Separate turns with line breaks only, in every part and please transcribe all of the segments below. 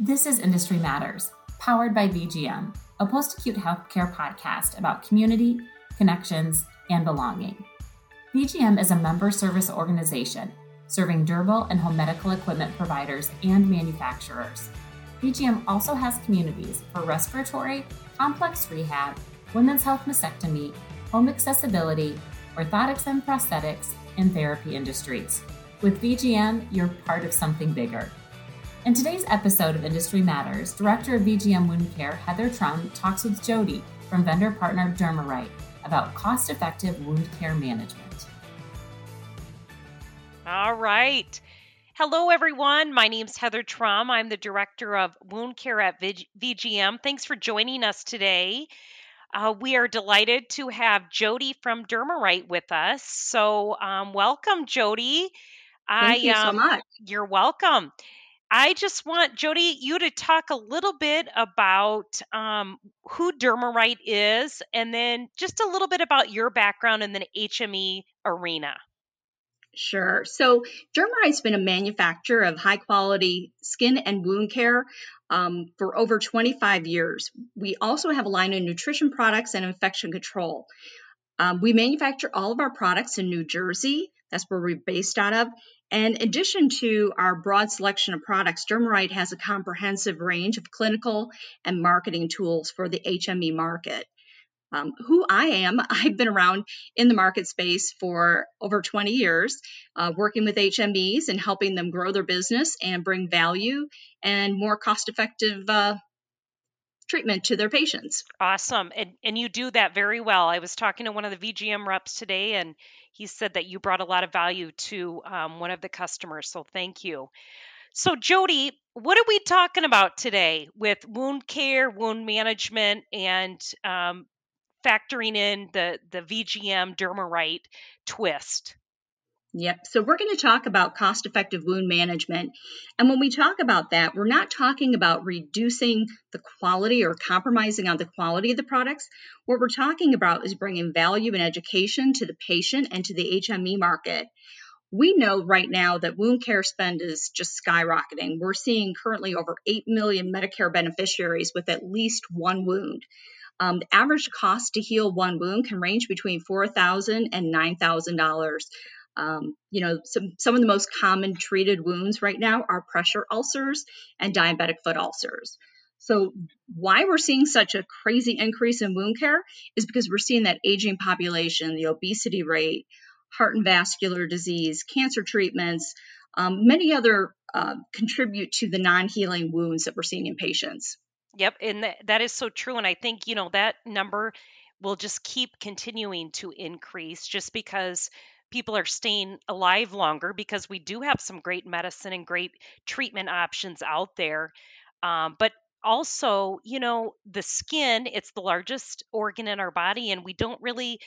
This is Industry Matters, powered by VGM, a post acute healthcare podcast about community, connections, and belonging. VGM is a member service organization serving durable and home medical equipment providers and manufacturers. VGM also has communities for respiratory, complex rehab, women's health mastectomy, home accessibility, orthotics and prosthetics, and therapy industries. With VGM, you're part of something bigger. In today's episode of Industry Matters, Director of VGM Wound Care Heather Trum talks with Jody from vendor partner Dermarite about cost effective wound care management.
All right. Hello, everyone. My name is Heather Trum. I'm the Director of Wound Care at VGM. Thanks for joining us today. Uh, we are delighted to have Jody from Dermarite with us. So, um, welcome, Jody.
Thank I, you so um, much.
You're welcome. I just want Jody you to talk a little bit about um, who Dermarite is, and then just a little bit about your background in the HME arena.
Sure. So Dermarite's been a manufacturer of high quality skin and wound care um, for over 25 years. We also have a line of nutrition products and infection control. Um, we manufacture all of our products in New Jersey. That's where we're based out of. In addition to our broad selection of products, Dermarite has a comprehensive range of clinical and marketing tools for the HME market. Um, who I am, I've been around in the market space for over 20 years, uh, working with HMEs and helping them grow their business and bring value and more cost effective uh, treatment to their patients.
Awesome. And, and you do that very well. I was talking to one of the VGM reps today, and he said that you brought a lot of value to um, one of the customers. So thank you. So, Jody, what are we talking about today with wound care, wound management, and um, factoring in the, the VGM Dermarite twist?
Yep. So we're going to talk about cost effective wound management. And when we talk about that, we're not talking about reducing the quality or compromising on the quality of the products. What we're talking about is bringing value and education to the patient and to the HME market. We know right now that wound care spend is just skyrocketing. We're seeing currently over 8 million Medicare beneficiaries with at least one wound. Um, the average cost to heal one wound can range between $4,000 and $9,000. Um, you know, some, some of the most common treated wounds right now are pressure ulcers and diabetic foot ulcers. So, why we're seeing such a crazy increase in wound care is because we're seeing that aging population, the obesity rate, heart and vascular disease, cancer treatments, um, many other uh, contribute to the non healing wounds that we're seeing in patients.
Yep, and th- that is so true. And I think, you know, that number will just keep continuing to increase just because people are staying alive longer because we do have some great medicine and great treatment options out there. Um, but also, you know, the skin, it's the largest organ in our body, and we don't really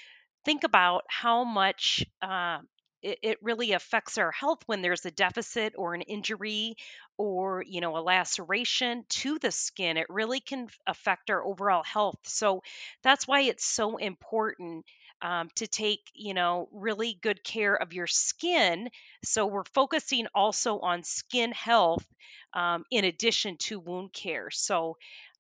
think about how much uh, it, it really affects our health when there's a deficit or an injury or you know a laceration to the skin it really can affect our overall health so that's why it's so important um, to take, you know, really good care of your skin. So we're focusing also on skin health um, in addition to wound care. So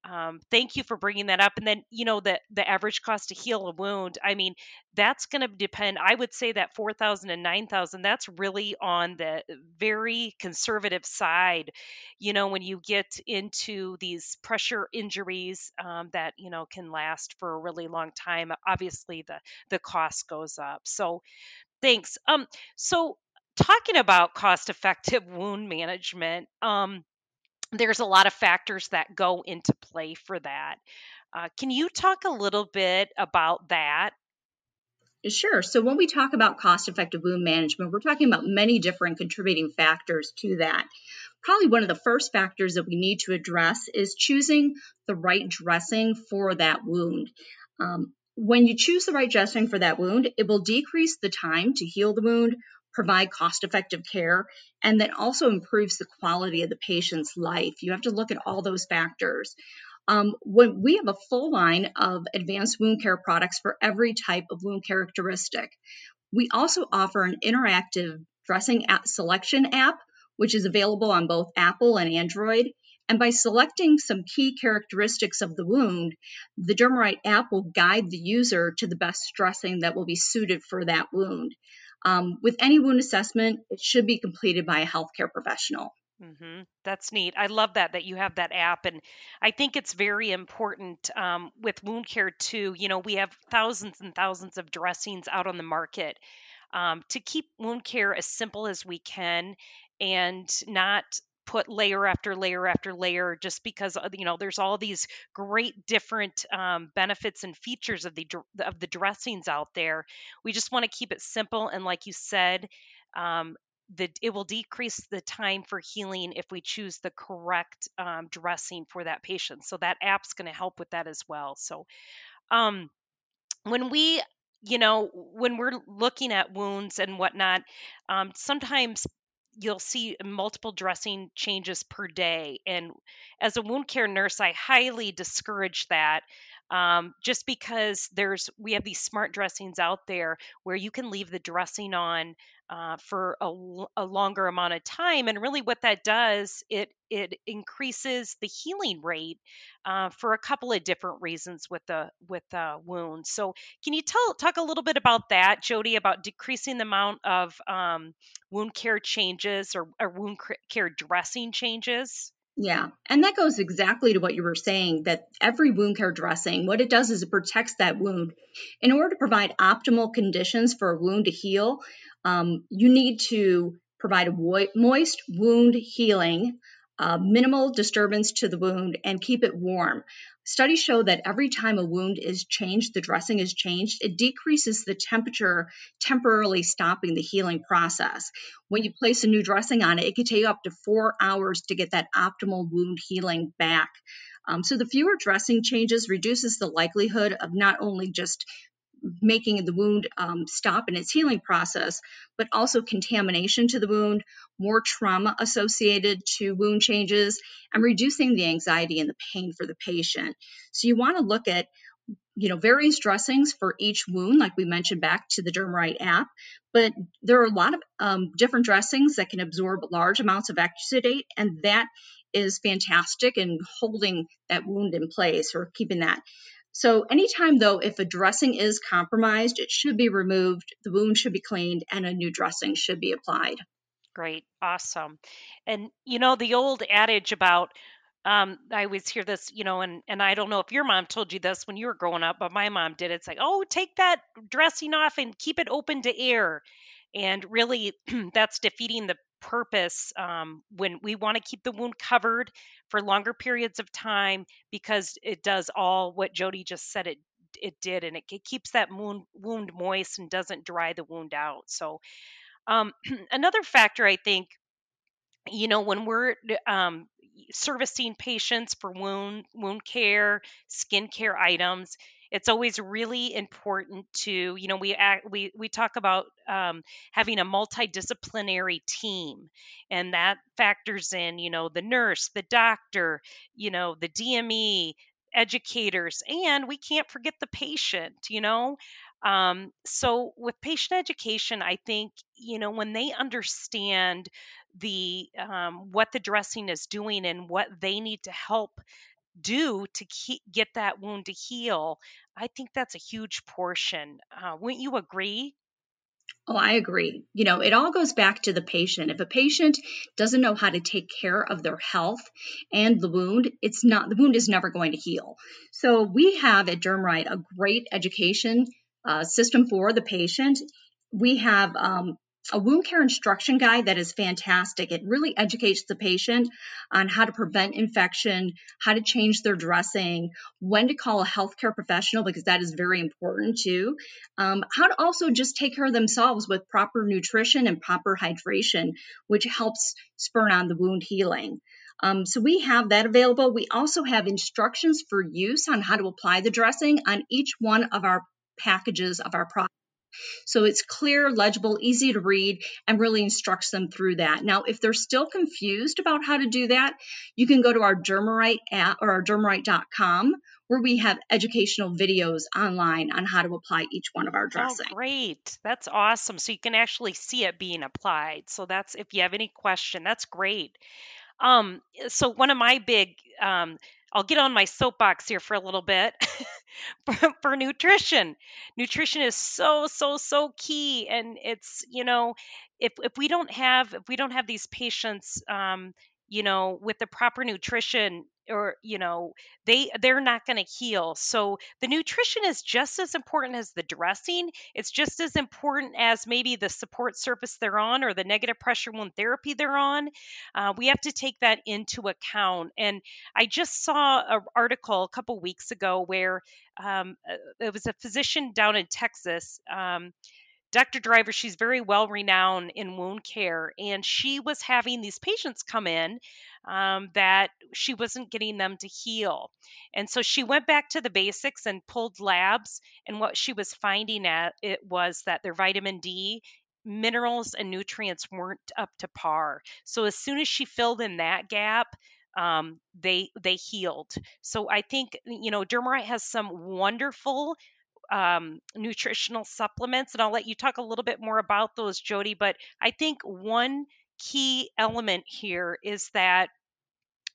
um, thank you for bringing that up. And then, you know, the the average cost to heal a wound. I mean, that's going to depend. I would say that four thousand and nine thousand. That's really on the very conservative side. You know, when you get into these pressure injuries um, that you know can last for a really long time, obviously the the cost goes up. So, thanks. Um, so talking about cost effective wound management. Um, there's a lot of factors that go into play for that. Uh, can you talk a little bit about that?
Sure. So, when we talk about cost effective wound management, we're talking about many different contributing factors to that. Probably one of the first factors that we need to address is choosing the right dressing for that wound. Um, when you choose the right dressing for that wound, it will decrease the time to heal the wound, provide cost effective care, and that also improves the quality of the patient's life. You have to look at all those factors. Um, when we have a full line of advanced wound care products for every type of wound characteristic. We also offer an interactive dressing app selection app, which is available on both Apple and Android. And by selecting some key characteristics of the wound, the Dermarite app will guide the user to the best dressing that will be suited for that wound. Um, with any wound assessment, it should be completed by a healthcare professional.
Mm-hmm. That's neat. I love that that you have that app, and I think it's very important um, with wound care too. You know, we have thousands and thousands of dressings out on the market um, to keep wound care as simple as we can, and not put layer after layer after layer just because uh, you know there's all these great different um, benefits and features of the of the dressings out there we just want to keep it simple and like you said um, the it will decrease the time for healing if we choose the correct um, dressing for that patient. So that app's going to help with that as well. So um, when we you know when we're looking at wounds and whatnot um, sometimes you'll see multiple dressing changes per day and as a wound care nurse i highly discourage that um, just because there's we have these smart dressings out there where you can leave the dressing on uh, for a, a, longer amount of time and really what that does it it increases the healing rate uh, for a couple of different reasons with the with the wound so can you tell talk a little bit about that jody about decreasing the amount of um, wound care changes or, or wound care dressing changes
yeah, and that goes exactly to what you were saying that every wound care dressing, what it does is it protects that wound. In order to provide optimal conditions for a wound to heal, um, you need to provide a moist wound healing, uh, minimal disturbance to the wound, and keep it warm. Studies show that every time a wound is changed, the dressing is changed, it decreases the temperature, temporarily stopping the healing process. When you place a new dressing on it, it can take up to four hours to get that optimal wound healing back. Um, so the fewer dressing changes reduces the likelihood of not only just making the wound um, stop in its healing process, but also contamination to the wound, more trauma associated to wound changes, and reducing the anxiety and the pain for the patient. So you want to look at you know various dressings for each wound like we mentioned back to the dermarite app but there are a lot of um, different dressings that can absorb large amounts of exudate and that is fantastic in holding that wound in place or keeping that so, anytime though, if a dressing is compromised, it should be removed, the wound should be cleaned, and a new dressing should be applied.
Great, awesome. And you know, the old adage about um, I always hear this, you know, and and I don't know if your mom told you this when you were growing up, but my mom did. It's like, oh, take that dressing off and keep it open to air, and really, that's defeating the purpose um, when we want to keep the wound covered for longer periods of time because it does all what Jody just said it it did and it, it keeps that wound wound moist and doesn't dry the wound out. So um, another factor I think you know when we're um, servicing patients for wound wound care, skin care items, it's always really important to you know we act, we we talk about um, having a multidisciplinary team and that factors in you know the nurse the doctor you know the dme educators and we can't forget the patient you know? Um, so with patient education i think you know when they understand the um, what the dressing is doing and what they need to help do to keep, get that wound to heal, I think that's a huge portion. Uh, wouldn't you agree?
Oh, I agree. You know, it all goes back to the patient. If a patient doesn't know how to take care of their health and the wound, it's not the wound is never going to heal. So we have at Dermarite a great education uh, system for the patient. We have um, a wound care instruction guide that is fantastic. It really educates the patient on how to prevent infection, how to change their dressing, when to call a healthcare professional, because that is very important too, um, how to also just take care of themselves with proper nutrition and proper hydration, which helps spur on the wound healing. Um, so we have that available. We also have instructions for use on how to apply the dressing on each one of our packages of our products. So it's clear, legible, easy to read, and really instructs them through that. Now, if they're still confused about how to do that, you can go to our Dermarite app or our dermarite.com where we have educational videos online on how to apply each one of our oh, dressing.
Oh, great. That's awesome. So you can actually see it being applied. So that's if you have any question, that's great. Um, so one of my big um, I'll get on my soapbox here for a little bit for, for, nutrition. Nutrition is so so so key, and it's you know if if we don't have if we don't have these patients um, you know with the proper nutrition or you know they they're not going to heal. So the nutrition is just as important as the dressing. It's just as important as maybe the support surface they're on or the negative pressure wound therapy they're on. Uh, we have to take that into account. And i just saw an article a couple weeks ago where um, uh, it was a physician down in texas um, Dr. Driver, she's very well renowned in wound care, and she was having these patients come in um, that she wasn't getting them to heal. And so she went back to the basics and pulled labs, and what she was finding at it was that their vitamin D minerals and nutrients weren't up to par. So as soon as she filled in that gap, um, they they healed. So I think you know Dermarite has some wonderful um, nutritional supplements, and I'll let you talk a little bit more about those, Jody. But I think one key element here is that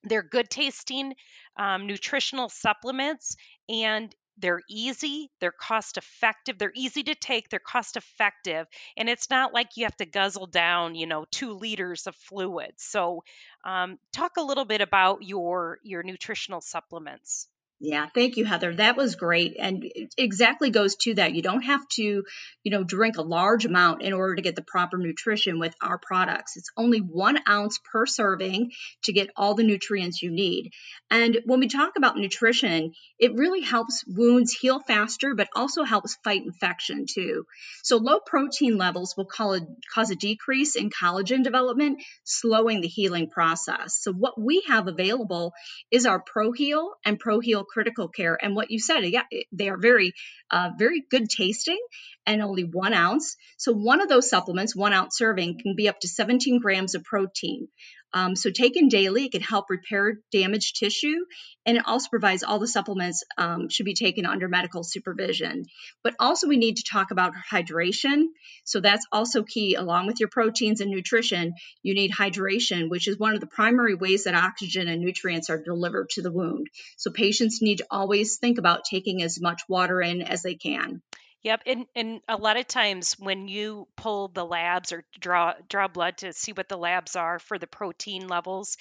they're good tasting um, nutritional supplements and they're easy, they're cost effective, they're easy to take, they're cost effective, and it's not like you have to guzzle down, you know, two liters of fluid. So, um, talk a little bit about your your nutritional supplements.
Yeah, thank you, Heather. That was great. And it exactly goes to that. You don't have to, you know, drink a large amount in order to get the proper nutrition with our products. It's only one ounce per serving to get all the nutrients you need. And when we talk about nutrition, it really helps wounds heal faster, but also helps fight infection too. So low protein levels will cause a decrease in collagen development, slowing the healing process. So what we have available is our ProHeal and ProHeal critical care. And what you said, yeah, they are very, uh, very good tasting and only one ounce. So one of those supplements, one ounce serving, can be up to 17 grams of protein. Um, so taken daily, it can help repair damaged tissue, and it also provides all the supplements um, should be taken under medical supervision. But also, we need to talk about hydration. So that's also key, along with your proteins and nutrition. You need hydration, which is one of the primary ways that oxygen and nutrients are delivered to the wound. So patients need to always think about taking as much water in as they can.
Yep, and and a lot of times when you pull the labs or draw draw blood to see what the labs are for the protein levels,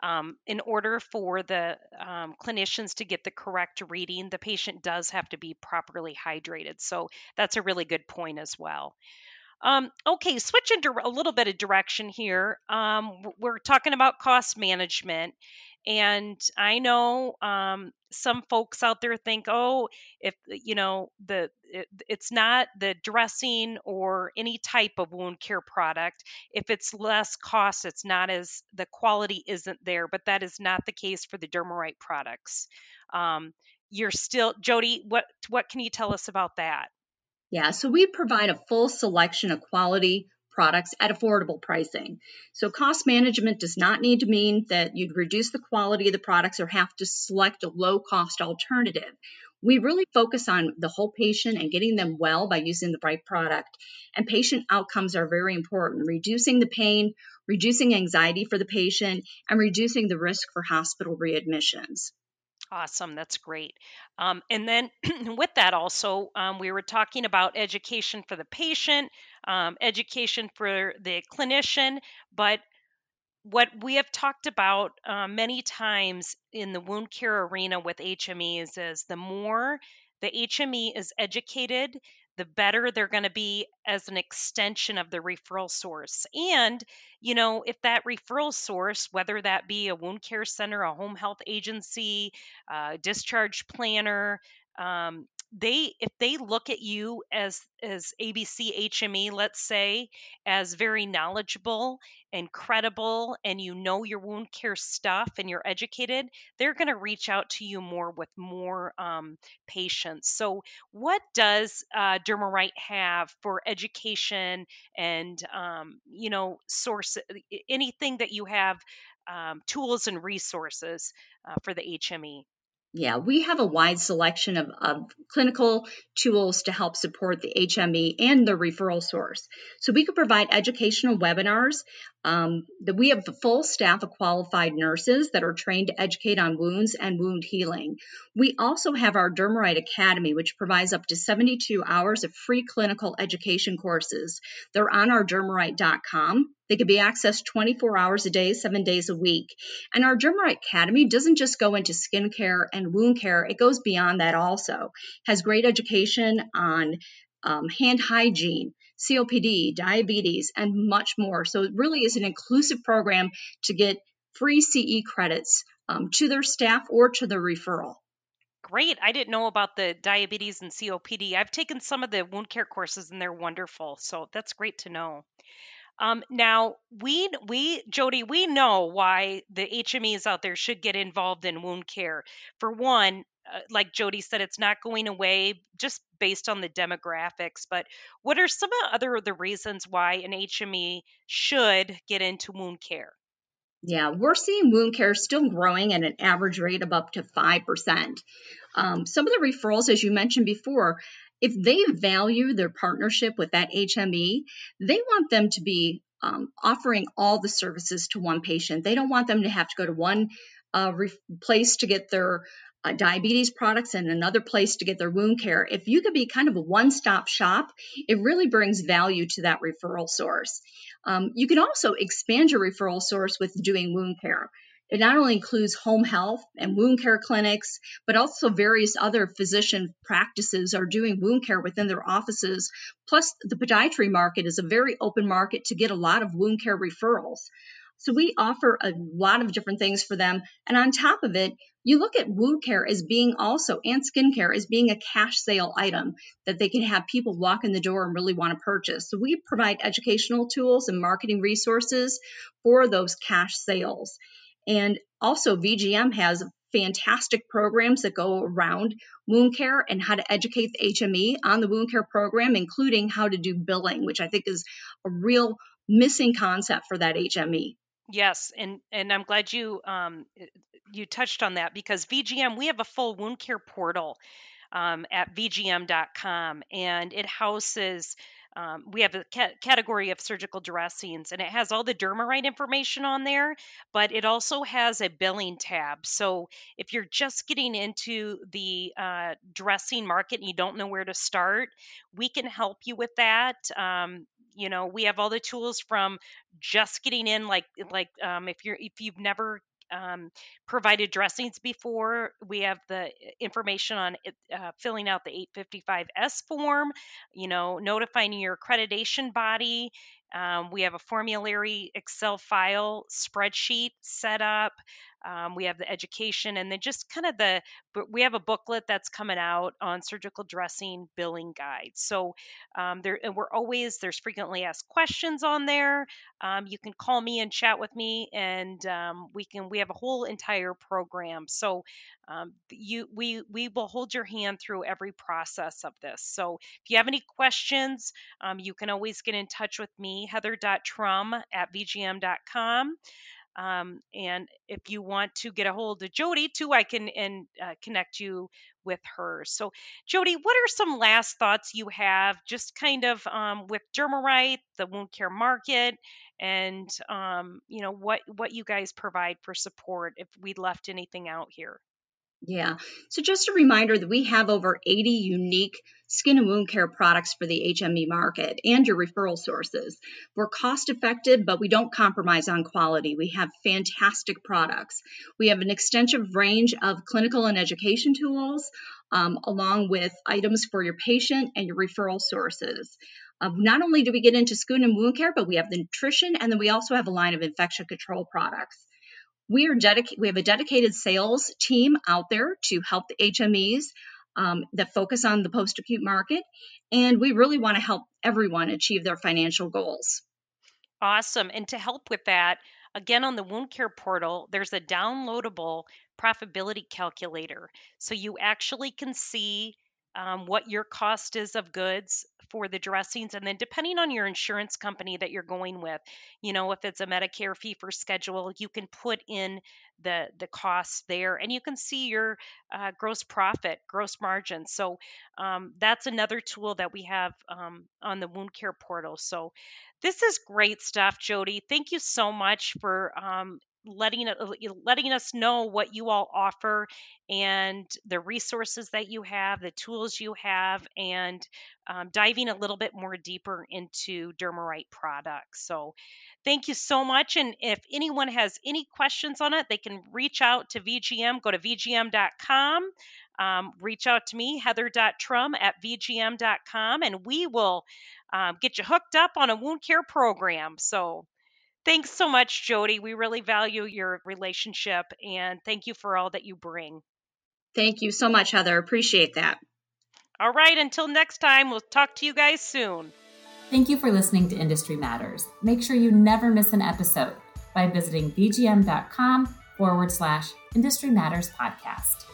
um, in order for the um, clinicians to get the correct reading, the patient does have to be properly hydrated. So that's a really good point as well. Um, okay, switching to a little bit of direction here. Um, we're talking about cost management, and I know um, some folks out there think, oh, if you know the it, it's not the dressing or any type of wound care product. If it's less cost, it's not as the quality isn't there. But that is not the case for the Dermarite products. Um, you're still, Jody. What what can you tell us about that?
Yeah, so we provide a full selection of quality products at affordable pricing. So, cost management does not need to mean that you'd reduce the quality of the products or have to select a low cost alternative. We really focus on the whole patient and getting them well by using the right product. And patient outcomes are very important, reducing the pain, reducing anxiety for the patient, and reducing the risk for hospital readmissions.
Awesome. That's great. Um, and then with that, also, um, we were talking about education for the patient, um, education for the clinician, but what we have talked about uh, many times in the wound care arena with HMEs is the more the HME is educated, the better they're going to be as an extension of the referral source. And, you know, if that referral source, whether that be a wound care center, a home health agency, a discharge planner, um, they if they look at you as as ABC HME let's say as very knowledgeable and credible and you know your wound care stuff and you're educated they're going to reach out to you more with more um, patients so what does uh, Dermarite have for education and um, you know source anything that you have um, tools and resources uh, for the HME
yeah, we have a wide selection of, of, clinical tools to help support the HME and the referral source. So we could provide educational webinars Um, that we have the full staff of qualified nurses that are trained to educate on wounds and wound healing. We also have our Dermarite Academy, which provides up to 72 hours of free clinical education courses. They're on our dermarite.com. They can be accessed 24 hours a day, seven days a week. And our Dermarite Academy doesn't just go into skincare and wound care, it goes beyond that also. Has great education on um, hand hygiene, COPD, diabetes, and much more. So it really is an inclusive program to get free CE credits um, to their staff or to the referral.
Great. I didn't know about the diabetes and COPD. I've taken some of the wound care courses and they're wonderful. So that's great to know. Um, now we we Jody we know why the HMEs out there should get involved in wound care. For one, uh, like Jody said, it's not going away just based on the demographics. But what are some other the reasons why an HME should get into wound care?
Yeah, we're seeing wound care still growing at an average rate of up to 5%. Um, some of the referrals, as you mentioned before, if they value their partnership with that HME, they want them to be um, offering all the services to one patient. They don't want them to have to go to one uh, re- place to get their uh, diabetes products and another place to get their wound care. If you could be kind of a one stop shop, it really brings value to that referral source. Um, you can also expand your referral source with doing wound care. It not only includes home health and wound care clinics, but also various other physician practices are doing wound care within their offices. Plus, the podiatry market is a very open market to get a lot of wound care referrals. So we offer a lot of different things for them. And on top of it, you look at wound care as being also and skincare as being a cash sale item that they can have people walk in the door and really want to purchase. So we provide educational tools and marketing resources for those cash sales. And also VGM has fantastic programs that go around wound care and how to educate the HME on the wound care program, including how to do billing, which I think is a real missing concept for that HME.
Yes, and and I'm glad you um you touched on that because VGM we have a full wound care portal um, at vgm.com and it houses um, we have a ca- category of surgical dressings and it has all the dermarite information on there but it also has a billing tab. So if you're just getting into the uh, dressing market and you don't know where to start we can help you with that um, you know we have all the tools from just getting in like like um, if you're if you've never um, provided dressings before. We have the eh, information on uh, filling out the 855S form, you know, notifying your accreditation body. Um, we have a formulary Excel file spreadsheet set up. Um, we have the education and then just kind of the, we have a booklet that's coming out on surgical dressing billing guides. So um, there, and we're always, there's frequently asked questions on there. Um, you can call me and chat with me and um, we can, we have a whole entire program. So um, you, we, we will hold your hand through every process of this. So if you have any questions, um, you can always get in touch with me, heather.trum at vgm.com. Um, and if you want to get a hold of Jody too, I can and uh, connect you with her. So, Jody, what are some last thoughts you have, just kind of um, with Dermarite, the wound care market, and um, you know what what you guys provide for support? If we left anything out here.
Yeah. So just a reminder that we have over 80 unique skin and wound care products for the HME market and your referral sources. We're cost effective, but we don't compromise on quality. We have fantastic products. We have an extensive range of clinical and education tools, um, along with items for your patient and your referral sources. Uh, not only do we get into skin and wound care, but we have the nutrition, and then we also have a line of infection control products. We are dedicated. We have a dedicated sales team out there to help the HMEs um, that focus on the post-acute market, and we really want to help everyone achieve their financial goals.
Awesome. And to help with that, again on the wound care portal, there's a downloadable profitability calculator, so you actually can see um, what your cost is of goods for the dressings and then depending on your insurance company that you're going with you know if it's a medicare fee for schedule you can put in the the costs there and you can see your uh, gross profit gross margin. So um, that's another tool that we have um, on the wound care portal. So this is great stuff jody. Thank you so much for um, letting letting us know what you all offer and the resources that you have, the tools you have, and um, diving a little bit more deeper into Dermarite products. So, thank you so much. And if anyone has any questions on it, they can reach out to VGM. Go to VGM.com. Um, reach out to me, heather.trum at VGM.com, and we will um, get you hooked up on a wound care program. So, Thanks so much, Jody. We really value your relationship and thank you for all that you bring.
Thank you so much, Heather. Appreciate that.
All right, until next time, we'll talk to you guys soon.
Thank you for listening to Industry Matters. Make sure you never miss an episode by visiting vgm.com forward slash Industry Matters Podcast.